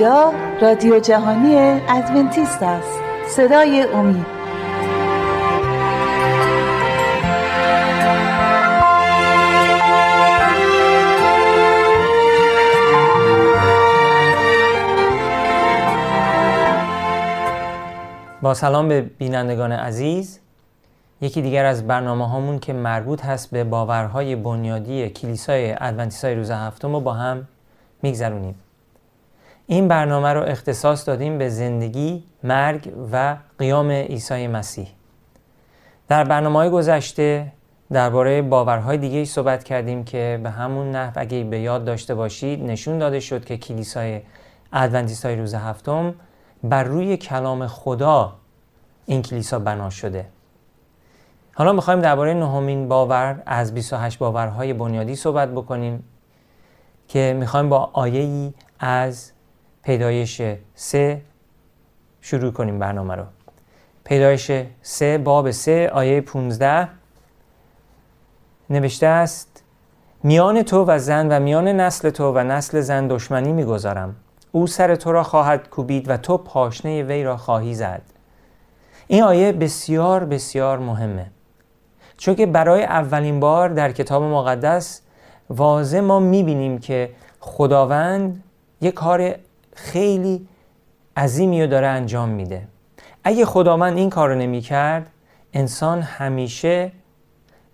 اینجا رادیو جهانی ادونتیست است. صدای امید. با سلام به بینندگان عزیز. یکی دیگر از برنامه هامون که مربوط هست به باورهای بنیادی کلیسای ادونتیستای روز هفتم رو با هم میگذرونیم. این برنامه رو اختصاص دادیم به زندگی، مرگ و قیام عیسی مسیح. در برنامه های گذشته درباره باورهای دیگه صحبت کردیم که به همون نحو اگه به یاد داشته باشید نشون داده شد که کلیسای ادونتیست های روز هفتم بر روی کلام خدا این کلیسا بنا شده. حالا می‌خوایم درباره نهمین باور از 28 باورهای بنیادی صحبت بکنیم که می‌خوایم با آیه‌ای از پیدایش سه شروع کنیم برنامه رو. پیدایش سه باب سه آیه 15 نوشته است میان تو و زن و میان نسل تو و نسل زن دشمنی می‌گذارم. او سر تو را خواهد کوبید و تو پاشنه وی را خواهی زد. این آیه بسیار بسیار مهمه. چون که برای اولین بار در کتاب مقدس واضح ما می‌بینیم که خداوند یک کار خیلی عظیمی رو داره انجام میده. اگه خداوند این کار رو نمی کرد انسان همیشه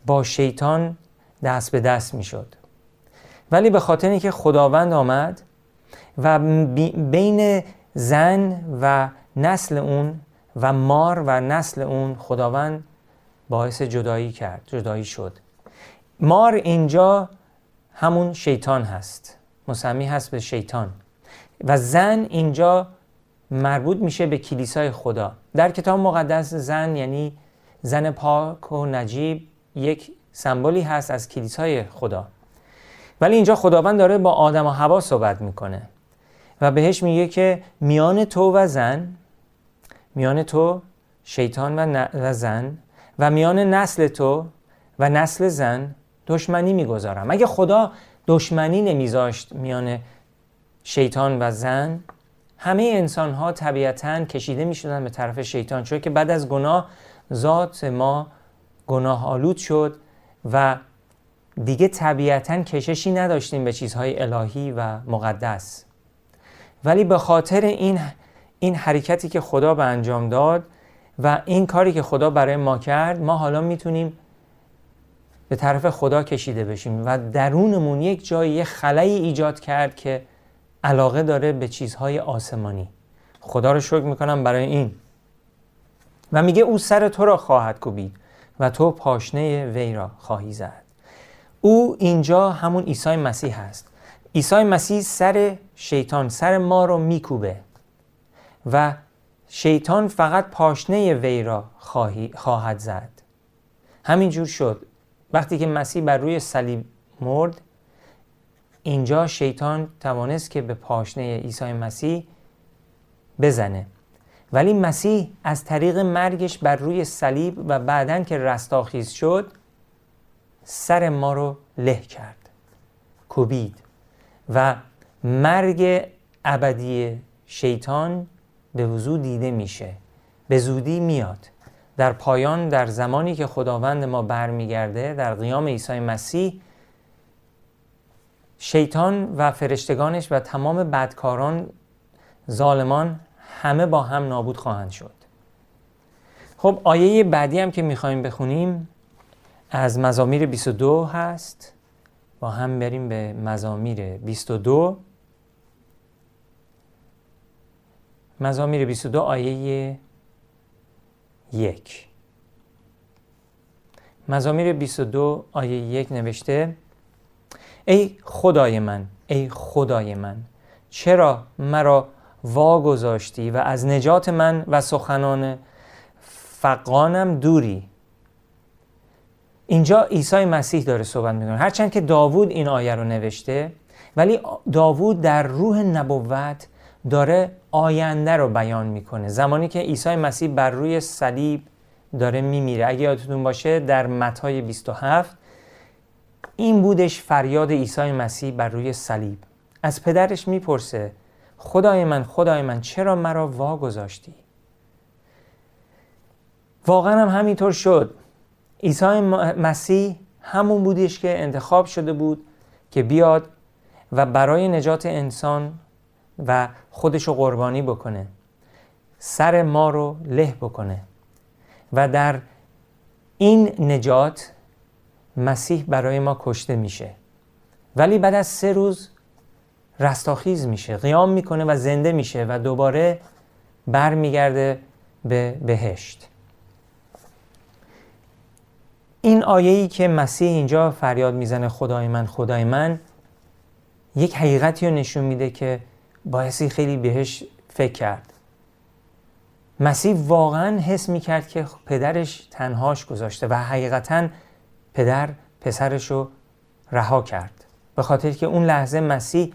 با شیطان دست به دست می شد ولی به خاطر اینکه خداوند آمد و بین زن و نسل اون و مار و نسل اون خداوند باعث جدایی کرد جدایی شد. مار اینجا همون شیطان هست. مسمی هست به شیطان. و زن اینجا مربوط میشه به کلیسای خدا. در کتاب مقدس زن یعنی زن پاک و نجیب یک سمبولی هست از کلیسای خدا. ولی اینجا خداوند داره با آدم و هوا صحبت می‌کنه و بهش میگه که میان تو و زن میان تو شیطان و, و زن و میان نسل تو و نسل زن دشمنی می‌گذارم. اگه خدا دشمنی نمیذاشت میان شیطان و زن همه انسان ها طبیعتا کشیده می شدن به طرف شیطان. چون که بعد از گناه ذات ما گناه آلود شد و دیگه طبیعتا کششی نداشتیم به چیزهای الهی و مقدس. ولی به خاطر این این حرکتی که خدا به انجام داد و این کاری که خدا برای ما کرد ما حالا می‌تونیم به طرف خدا کشیده بشیم و درونمون یک جایی یه خلایی ایجاد کرد که علاقه داره به چیزهای آسمانی. خدا رو شکر می‌کنم برای این. و میگه او سر تو را خواهد کوبید و تو پاشنه وی را خواهی زد. او اینجا همون عیسی مسیح هست. عیسی مسیح سر شیطان سر ما رو میکوبه و شیطان فقط پاشنه وی را خواهد زد. همینجور شد. وقتی که مسیح بر روی صلیب مرد اینجا شیطان توانست که به پاشنه عیسی مسیح بزنه. ولی مسیح از طریق مرگش بر روی صلیب و بعدا که رستاخیز شد سر ما رو له کرد کوبید و مرگ ابدی شیطان به وضوع دیده میشه به زودی میاد. در پایان در زمانی که خداوند ما برمیگرده در قیام عیسی مسیح شیطان و فرشتگانش و تمام بدکاران ظالمان همه با هم نابود خواهند شد. خب آیه بعدی هم که می‌خوایم بخونیم از مزامیر 22 هست. با هم بریم به مزامیر 22 مزامیر 22 آیه یک. مزامیر 22 آیه یک نوشته ای خدای من ای خدای من چرا مرا واگذاشتی و از نجات من و سخنان فقانم دوری؟ اینجا عیسی مسیح داره صحبت می‌کنه. هرچند که داوود این آیه رو نوشته ولی داوود در روح نبوت داره آینده رو بیان می‌کنه. زمانی که عیسی مسیح بر روی صلیب داره میمیره. اگه یادتون باشه در متای 27 این بودش فریاد عیسی مسیح بر روی صلیب. از پدرش می‌پرسه خدای من خدای من چرا مرا واگذاشتی؟ واقعا هم همینطور شد. عیسی مسیح همون بودیش که انتخاب شده بود که بیاد و برای نجات انسان و خودشو قربانی بکنه. سر ما رو له بکنه. و در این نجات مسیح برای ما کشته میشه. ولی بعد از سه روز رستاخیز میشه قیام می‌کنه و زنده میشه و دوباره برمیگرده به بهشت. این آیه‌ای که مسیح اینجا فریاد می‌زنه خدای من خدای من یک حقیقتی رو نشون میده که باعثی خیلی بهش فکر کرد. مسیح واقعا حس می‌کرد که پدرش تنهاش گذاشته و حقیقتا پدر پسرش رو رها کرد. به خاطر که اون لحظه مسیح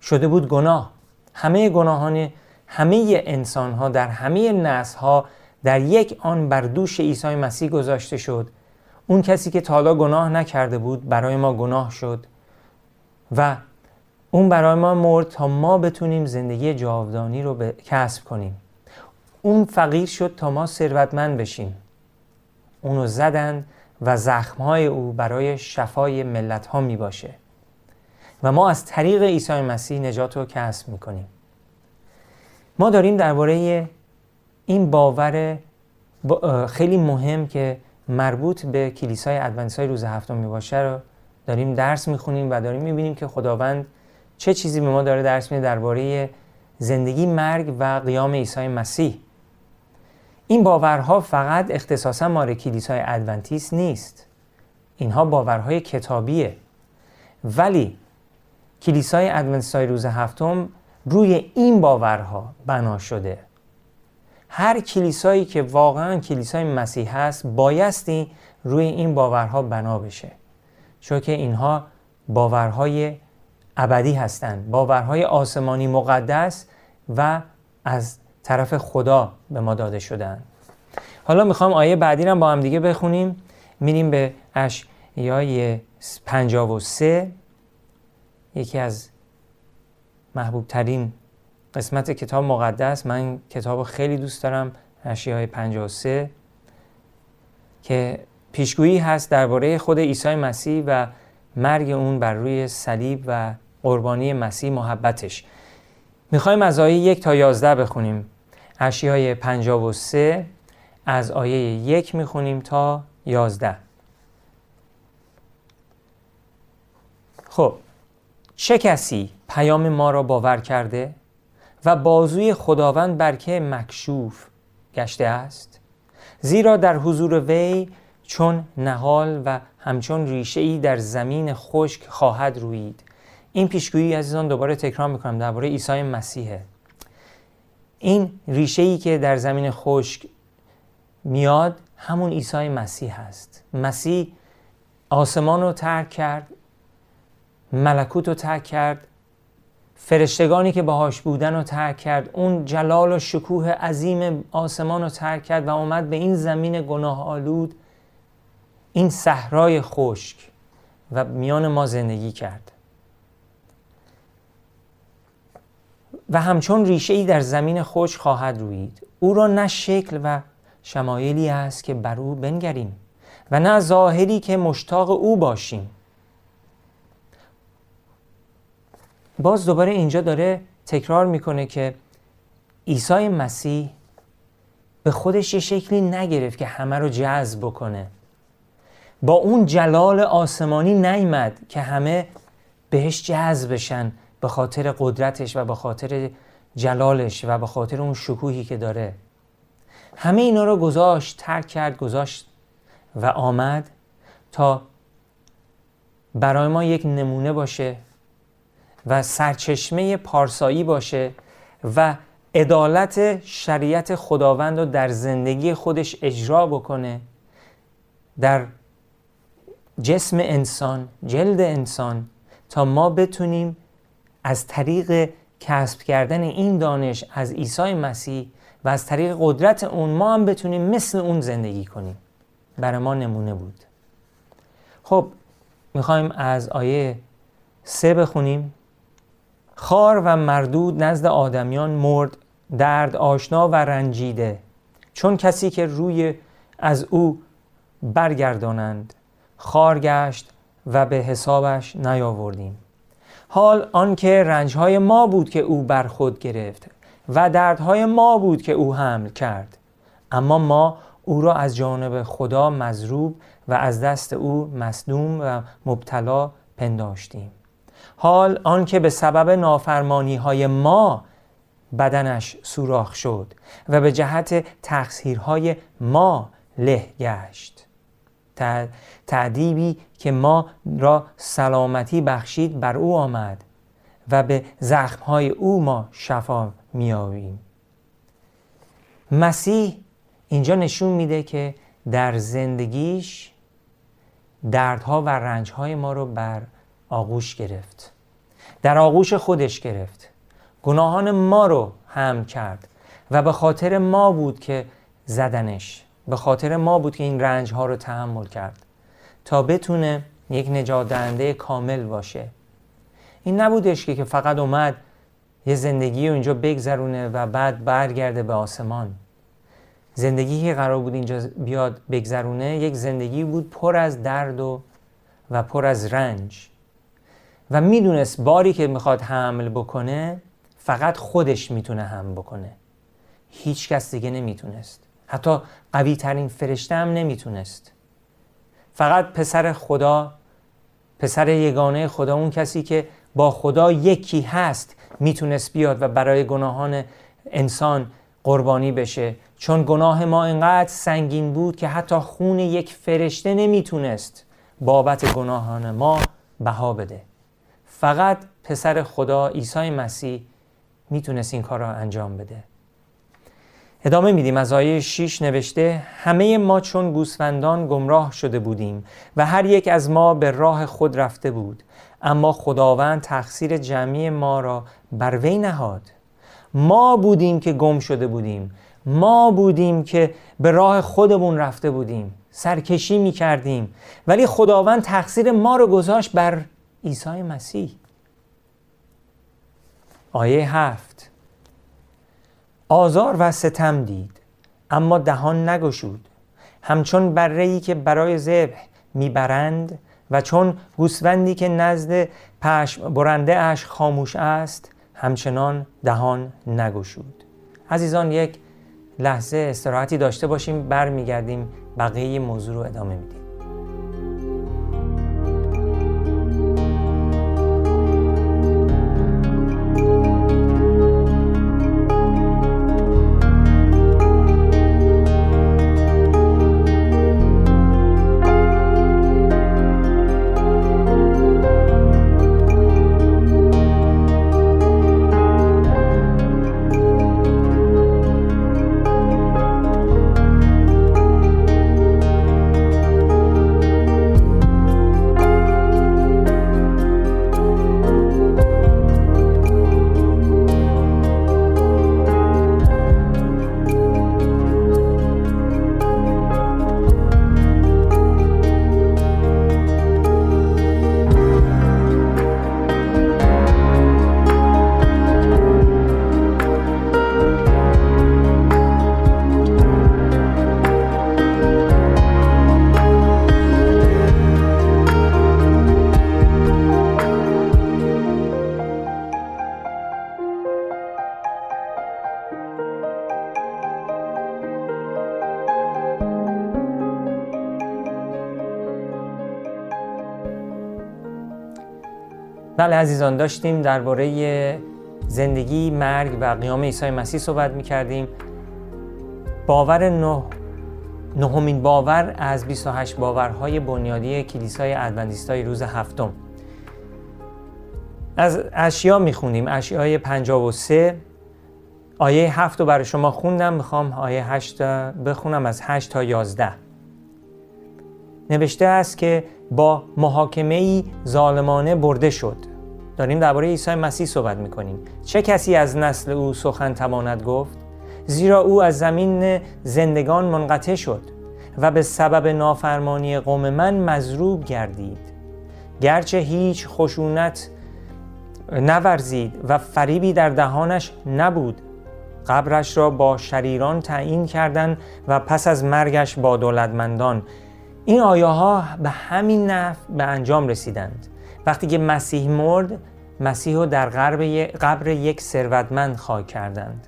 شده بود گناه. همه گناهان همه انسان ها در همه نسل ها در یک آن بر دوش عیسی مسیح گذاشته شد. اون کسی که تالا گناه نکرده بود برای ما گناه شد و اون برای ما مرد تا ما بتونیم زندگی جاودانی رو کسب کنیم. اون فقیر شد تا ما ثروتمند بشیم. اونو زدند و زخمهای او برای شفای ملت ها می باشه و ما از طریق عیسی مسیح نجات رو کسب می کنیم ما داریم درباره این باور خیلی مهم که مربوط به کلیسای ادونتیستای روز هفتم می باشه رو داریم درس می‌خونیم و داریم می‌بینیم که خداوند چه چیزی به ما داره درس میده درباره زندگی مرگ و قیام عیسی مسیح. این باورها فقط اختصاصا مال کلیسای ادونتیست نیست. اینها باورهای کتابیه. ولی کلیسای ادونتیستای روز هفتم روی این باورها بنا شده. هر کلیسایی که واقعا کلیسای مسیح هست بایستی روی این باورها بنا بشه. چون که اینها باورهای ابدی هستند. باورهای آسمانی مقدس و از طرف خدا به ما داده شدن. حالا می‌خوام آیه بعدی رو با هم دیگه بخونیم. میریم به اشیای 53 یکی از محبوب ترین قسمت کتاب مقدس. من کتاب خیلی دوست دارم اشیای 53 که پیشگویی هست درباره خود عیسی مسیح و مرگ اون بر روی صلیب و قربانی مسیح محبتش. می‌خوایم از آیه یک تا یازده بخونیم. اشیای 53 از آیه یک می‌خونیم تا یازده. خب چه کسی پیام ما را باور کرده و بازوی خداوند برکه مکشوف گشته است؟ زیرا در حضور وی چون نهال و همچون ریشه ای در زمین خشک خواهد روید. این پیشگویی عزیزان دوباره تکرار می‌کنم درباره عیسی مسیحه این ریشه ای که در زمین خشک میاد همون عیسی مسیح هست. مسیح آسمان رو ترک کرد ملکوت رو ترک کرد فرشتگانی که باهاش بودن رو ترک کرد اون جلال و شکوه عظیم آسمان رو ترک کرد و اومد به این زمین گناه آلود این صحرای خشک و میان ما زندگی کرد. و همچون ریشه ای در زمین خوش خواهد روید. او را نه شکل و شمایلی است که بر او بنگریم و نه ظاهری که مشتاق او باشیم. باز دوباره اینجا داره تکرار می‌کنه که عیسی مسیح به خودش یه شکلی نگرفت که همه رو جذب بکنه. با اون جلال آسمانی نیمد که همه بهش جذب بشن. به خاطر قدرتش و به خاطر جلالش و به خاطر اون شکوهی که داره. همه اینا رو گذاشت ترک کرد گذاشت و آمد تا برای ما یک نمونه باشه و سرچشمه پارسایی باشه و عدالت شریعت خداوند رو در زندگی خودش اجرا بکنه در جسم انسان جلد انسان تا ما بتونیم از طریق کسب کردن این دانش از عیسی مسیح و از طریق قدرت اون ما هم بتونیم مثل اون زندگی کنیم. برای ما نمونه بود. خب می‌خوایم از آیه سه بخونیم. خار و مردود نزد آدمیان مرد درد آشنا و رنجیده. چون کسی که روی از او برگردانند خار گشت و به حسابش نیاوردیم. حال آنکه رنجهای ما بود که او بر خود گرفت و دردهای ما بود که او حمل کرد. اما ما او را از جانب خدا مضروب و از دست او مصدوم و مبتلا پنداشتیم. حال آنکه به سبب نافرمانی های ما بدنش سوراخ شد و به جهت تقصیرهای ما له گشت. تعدیبی که ما را سلامتی بخشید بر او آمد و به زخمهای او ما شفا میابیم مسیح اینجا نشون میده که در زندگیش دردها و رنجهای ما رو بر آغوش گرفت در آغوش خودش گرفت. گناهان ما رو هم کرد و به خاطر ما بود که زدنش به خاطر ما بود که این رنج ها رو تحمل کرد. تا بتونه یک نجات دهنده کامل باشه. این نبودش که فقط اومد یه زندگی رو اینجا بگذرونه و بعد برگرده به آسمان. زندگی که قرار بود اینجا بیاد بگذرونه یک زندگی بود پر از درد و و پر از رنج. و می‌دونست باری که می‌خواد حمل بکنه فقط خودش می‌تونه حمل بکنه. هیچ کس دیگه نمی‌تونست. حتی قوی ترین فرشته هم نمی‌تونست. فقط پسر خدا پسر یگانه خدا اون کسی که با خدا یکی هست می‌تونست بیاد و برای گناهان انسان قربانی بشه. چون گناه ما اینقدر سنگین بود که حتی خون یک فرشته نمی‌تونست بابت گناهان ما بها بده. فقط پسر خدا عیسی مسیح می‌تونست این کار را انجام بده. ادامه میدیم. از آیه 6 نوشته همه ما چون گوسفندان گمراه شده بودیم و هر یک از ما به راه خود رفته بود اما خداوند تقصیر جمعی ما را بر وی نهاد. ما بودیم که گم شده بودیم ما بودیم که به راه خودمون رفته بودیم سرکشی می کردیم ولی خداوند تقصیر ما رو گذاشت بر عیسی مسیح. آیه هفت. آزار و ستم دید اما دهان نگشود. همچون برهی که برای ذبح می‌برند و چون گوسفندی که نزد پشم برنده اش خاموش است همچنان دهان نگشود. عزیزان یک لحظه استراحتی داشته باشیم برمیگردیم بقیه موضوع رو ادامه میدیم. بله عزیزان داشتیم درباره زندگی، مرگ و قیام عیسی مسیح صحبت می کردیم باور نه نهمین باور از 28 باورهای بنیادی کلیسای ادونتیستای روز هفتم. از اشیا می‌خونیم. اشیای 53 آیه 7 رو برای شما خوندم. می‌خوام آیه 8 بخونم از 8 تا 11 نوشته است که با محاکمه ای ظالمانه برده شد. داریم درباره عیسی مسیح صحبت می‌کنیم. چه کسی از نسل او سخن تواند گفت؟ زیرا او از زمین زندگان منقطع شد و به سبب نافرمانی قوم من مضروب گردید. گرچه هیچ خشونت نورزید و فریبی در دهانش نبود قبرش را با شریران تعیین کردند و پس از مرگش با دولتمندان. این آیه ها به همین نحو به انجام رسیدند. وقتی که مسیح مرد مسیح رو در قبر یک ثروتمند خاک کردند.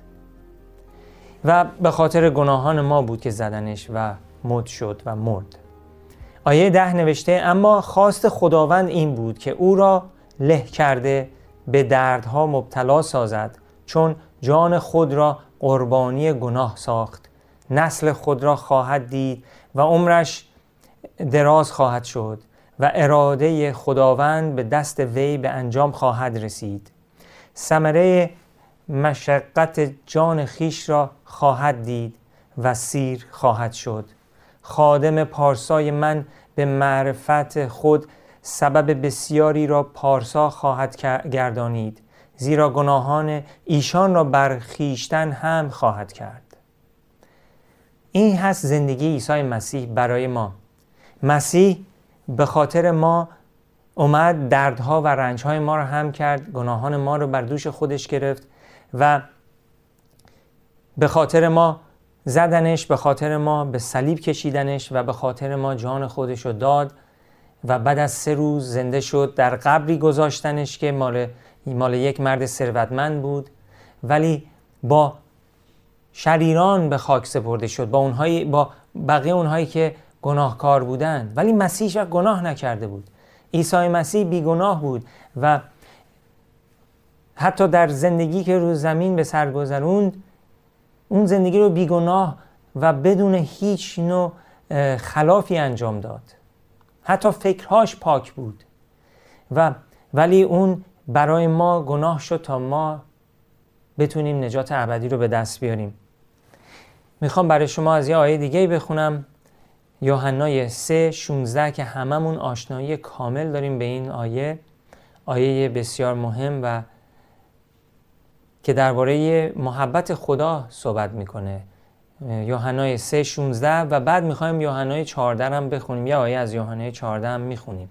و به خاطر گناهان ما بود که زدنش و مد شد و مرد. آیه ده نوشته اما خواست خداوند این بود که او را له کرده به دردها مبتلا سازد چون جان خود را قربانی گناه ساخت نسل خود را خواهد دید و عمرش دراز خواهد شد. و اراده خداوند به دست وی به انجام خواهد رسید. ثمره مشقت جان خیش را خواهد دید و سیر خواهد شد. خادم پارسای من به معرفت خود سبب بسیاری را پارسا خواهد گردانید زیرا گناهان ایشان را بر خیشتن هم خواهد کرد. این هست زندگی عیسی مسیح برای ما. مسیح به خاطر ما اومد دردها و رنجهای ما رو هم کرد گناهان ما رو بر دوش خودش گرفت و به خاطر ما زدنش به خاطر ما به صلیب کشیدنش و به خاطر ما جان خودش رو داد و بعد از سه روز زنده شد در قبری گذاشتنش که مال, مال یک مرد ثروتمند بود. ولی با شریران به خاک سپرده شد با اونهایی با بقیه اونهایی که گناهکار بودند. ولی مسیح گناه نکرده بود. عیسی مسیح بیگناه بود و حتی در زندگی که رو زمین به سر گذروند اون زندگی رو بیگناه و بدون هیچ نوع خلافی انجام داد. حتی فکرهاش پاک بود. و ولی اون برای ما گناه شد تا ما بتونیم نجات ابدی رو به دست بیاریم. می‌خوام برای شما از یه آیه دیگه بخونم. یوحنای 3 16 که هممون آشنایی کامل داریم به این آیه آیه بسیار مهم و که درباره محبت خدا صحبت می‌کنه. یوحنای 3 16 و بعد می‌خوایم یوحنای 14 هم بخونیم. یه آیه از یوحنای 14 هم می‌خونیم.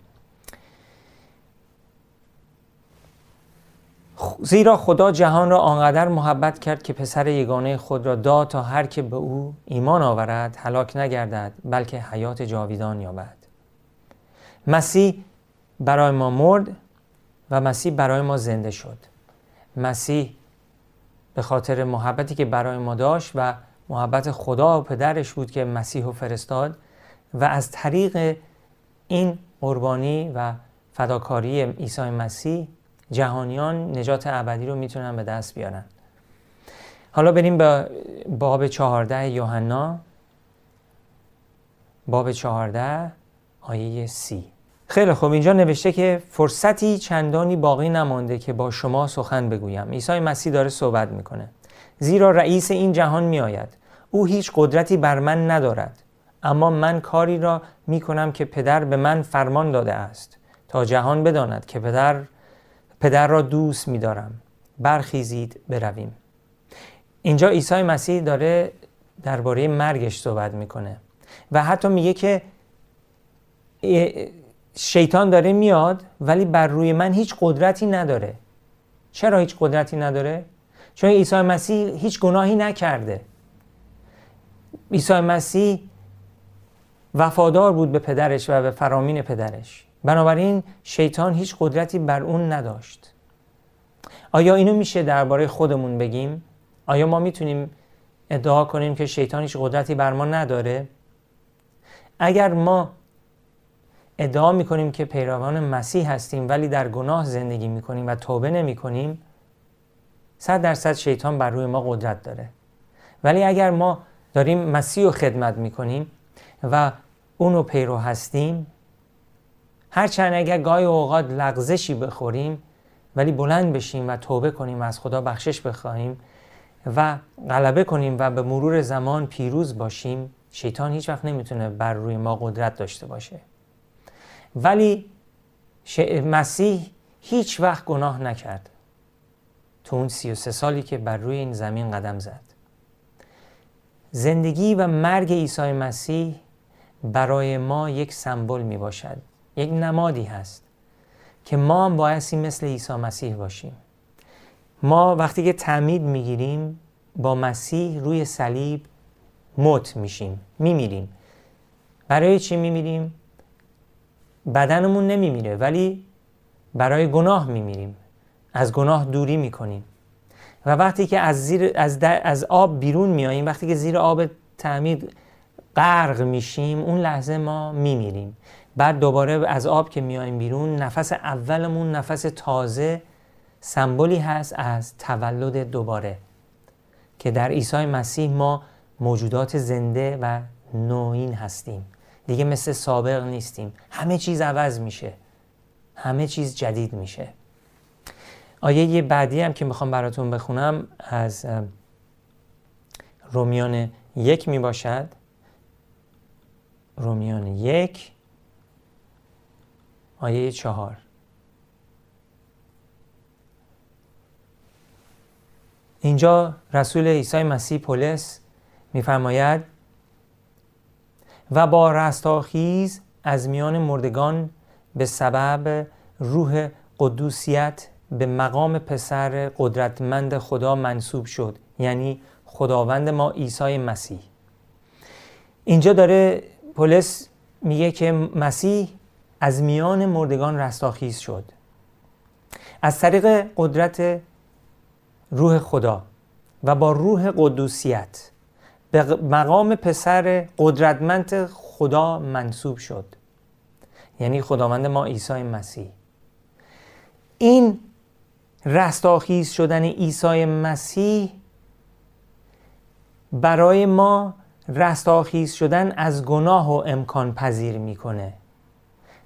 زیرا خدا جهان را آنقدر محبت کرد که پسر یگانه خود را داد تا هر که به او ایمان آورد هلاک نگردد بلکه حیات جاویدان یابد. مسیح برای ما مرد و مسیح برای ما زنده شد. مسیح به خاطر محبتی که برای ما داشت و محبت خدا و پدرش بود که مسیح رو فرستاد و از طریق این قربانی و فداکاری عیسی مسیح جهانیان نجات ابدی رو می‌تونن به دست بیارن. حالا بریم به باب چهارده یوحنا. باب چهارده آیه سی. خیلی خوب. اینجا نوشته که فرصتی چندانی باقی نمانده که با شما سخن بگویم. عیسی مسیح داره صحبت می‌کنه. زیرا رئیس این جهان میآید. او هیچ قدرتی بر من ندارد. اما من کاری را می‌کنم که پدر به من فرمان داده است. تا جهان بداند که پدر پدر را دوست میدارم. برخیزید برویم. اینجا عیسی مسیح داره درباره مرگش صحبت می‌کنه و حتی میگه که شیطان داره میاد ولی بر روی من هیچ قدرتی نداره. چرا هیچ قدرتی نداره؟ چون عیسی مسیح هیچ گناهی نکرده. عیسی مسیح وفادار بود به پدرش و به فرامین پدرش. بنابراین شیطان هیچ قدرتی بر اون نداشت آیا اینو میشه درباره خودمون بگیم؟ آیا ما می‌تونیم ادعا کنیم که شیطان هیچ قدرتی بر ما نداره؟ اگر ما ادعا می‌کنیم که پیروان مسیح هستیم ولی در گناه زندگی می‌کنیم و توبه نمی کنیم صد درصد شیطان بر روی ما قدرت داره ولی اگر ما داریم مسیح رو خدمت می‌کنیم و اونو پیرو هستیم هرچند اگر گاهی اوقات لغزشی بخوریم ولی بلند بشیم و توبه کنیم و از خدا بخشش بخواهیم و غلبه کنیم و به مرور زمان پیروز باشیم شیطان هیچ وقت نمی‌تونه بر روی ما قدرت داشته باشه. ولی مسیح هیچ وقت گناه نکرد. تو اون سی و سه سالی که بر روی این زمین قدم زد. زندگی و مرگ عیسی مسیح برای ما یک سمبل می باشد یک نمادی هست که ما هم بایستی مثل عیسی مسیح باشیم. ما وقتی که تعمید می‌گیریم با مسیح روی صلیب موت میشیم میمیریم. برای چی میمیریم؟ بدنمون نمیمیره ولی برای گناه میمیریم. از گناه دوری می‌کنیم. و وقتی که از, زیر، از, از آب بیرون میاییم وقتی که زیر آب تعمید غرق میشیم اون لحظه ما میمیریم. بعد دوباره از آب که میایم بیرون نفس اولمون نفس تازه سمبولی هست از تولد دوباره که در عیسی مسیح ما موجودات زنده و نوین هستیم. دیگه مثل سابق نیستیم. همه چیز عوض میشه. همه چیز جدید میشه. آیه یه بعدی هم که می‌خوام براتون بخونم از رومیان یک می باشد رومیان یک آیه چهار. اینجا رسول عیسی مسیح پولس میفرماید و با رستاخیز از میان مردگان به سبب روح قدوسیت به مقام پسر قدرتمند خدا منصوب شد. یعنی خداوند ما عیسی مسیح. اینجا داره پولس میگه که مسیح از میان مردگان رستاخیز شد. از طریق قدرت روح خدا و با روح قدوسیت به مقام پسر قدرتمند خدا منصوب شد. یعنی خداوند ما عیسی مسیح. این رستاخیز شدن عیسی مسیح برای ما رستاخیز شدن از گناه و امکان پذیر می‌کنه.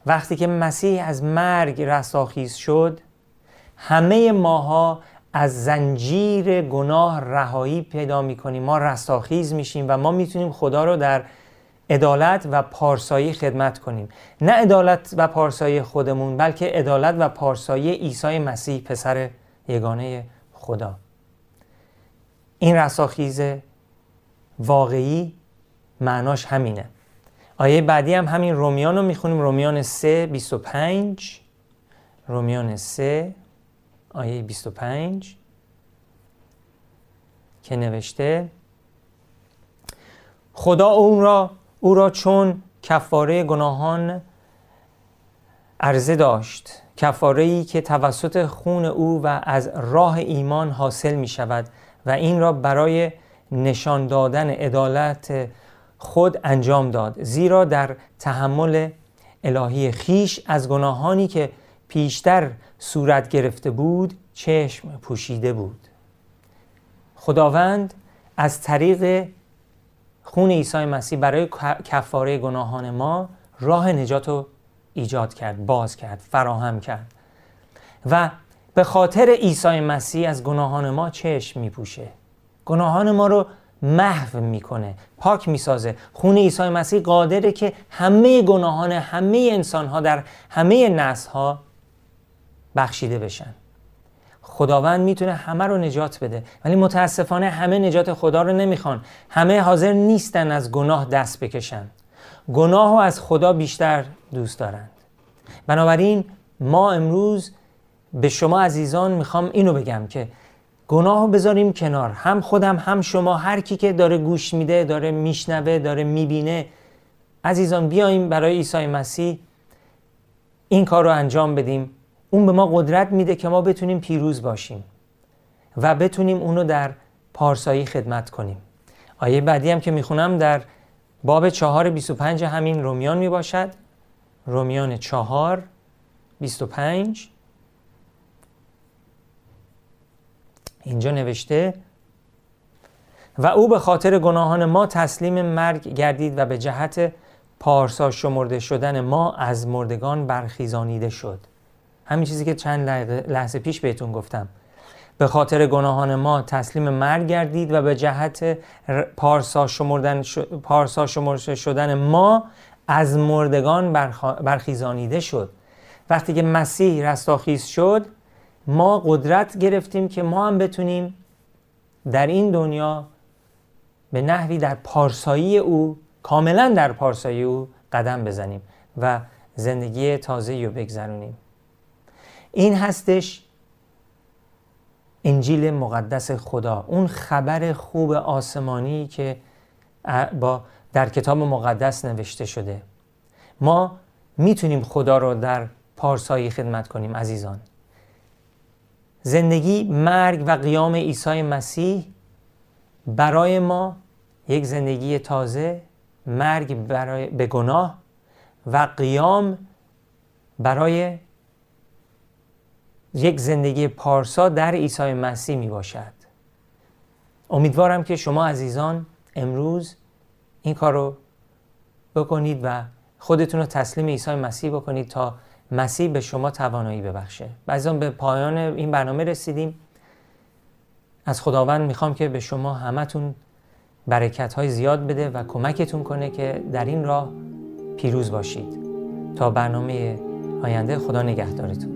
وقتی که مسیح از مرگ رستاخیز شد همه ماها از زنجیر گناه رهایی پیدا می‌کنیم. ما رستاخیز میشیم و ما می‌تونیم خدا رو در عدالت و پارسایی خدمت کنیم. نه عدالت و پارسایی خودمون بلکه عدالت و پارسایی عیسی مسیح پسر یگانه خدا. این رستاخیز واقعی معناش همینه. آیه بعدی هم همین رومیان رو می‌خونیم. رومیان 3 25 رومیان 3 آیه 25 که نوشته خدا اون را او را چون کفاره گناهان عرضه داشت. کفاره ای که توسط خون او و از راه ایمان حاصل می شود و این را برای نشان دادن عدالت خود انجام داد زیرا در تحمل الهی خیش از گناهانی که پیشتر صورت گرفته بود چشم پوشیده بود. خداوند از طریق خون عیسی مسیح برای کفاره گناهان ما راه نجات رو ایجاد کرد باز کرد فراهم کرد. و به خاطر عیسی مسیح از گناهان ما چشم میپوشه. گناهان ما رو محو می‌کنه پاک می‌سازه. خون عیسی مسیح قادره که همه گناهان همه انسان ها در همه نسل ها بخشیده بشن. خداوند می‌تونه همه رو نجات بده ولی متاسفانه همه نجات خدا رو نمی‌خوان. همه حاضر نیستن از گناه دست بکشن. گناه رو از خدا بیشتر دوست دارند بنابراین ما امروز به شما عزیزان می‌خوام اینو بگم که گناه بذاریم کنار. هم خودم هم شما. هر کی که داره گوش میده داره میشنوه داره می‌بینه. عزیزان بیایم برای عیسی مسیح این کار رو انجام بدیم. اون به ما قدرت میده که ما بتونیم پیروز باشیم و بتونیم اونو در پارسایی خدمت کنیم. آیه بعدی هم که می‌خونم در باب چهار 25 همین رومیان می‌باشد. رومیان چهار 25 اینجا نوشته و او به خاطر گناهان ما تسلیم مرگ گردید و به جهت پارسا شمرده شدن ما از مردگان برخیزانیده شد. همین چیزی که چند لحظه پیش بهتون گفتم. به خاطر گناهان ما تسلیم مرگ گردید و به جهت پارسا, شمردن پارسا شمرده شدن ما از مردگان برخیزانیده شد. وقتی که مسیح رستاخیز شد ما قدرت گرفتیم که ما هم بتونیم در این دنیا به نحوی در پارسایی او کاملا در پارسایی او قدم بزنیم و زندگی تازه رو بگذرونیم. این هستش انجیل مقدس خدا. اون خبر خوب آسمانی که با در کتاب مقدس نوشته شده. ما می‌تونیم خدا رو در پارسایی خدمت کنیم عزیزان. زندگی مرگ و قیام عیسی مسیح برای ما یک زندگی تازه مرگ برای به گناه و قیام برای یک زندگی پارسا در عیسی مسیح می باشد. امیدوارم که شما عزیزان امروز این کار رو بکنید و خودتون رو تسلیم عیسی مسیح بکنید تا مسیح به شما توانایی ببخشه. بعضی به پایان این برنامه رسیدیم. از خداوند می‌خوام که به شما همتون برکت های زیاد بده و کمکتون کنه که در این راه پیروز باشید. تا برنامه آینده خدا نگهدارتون.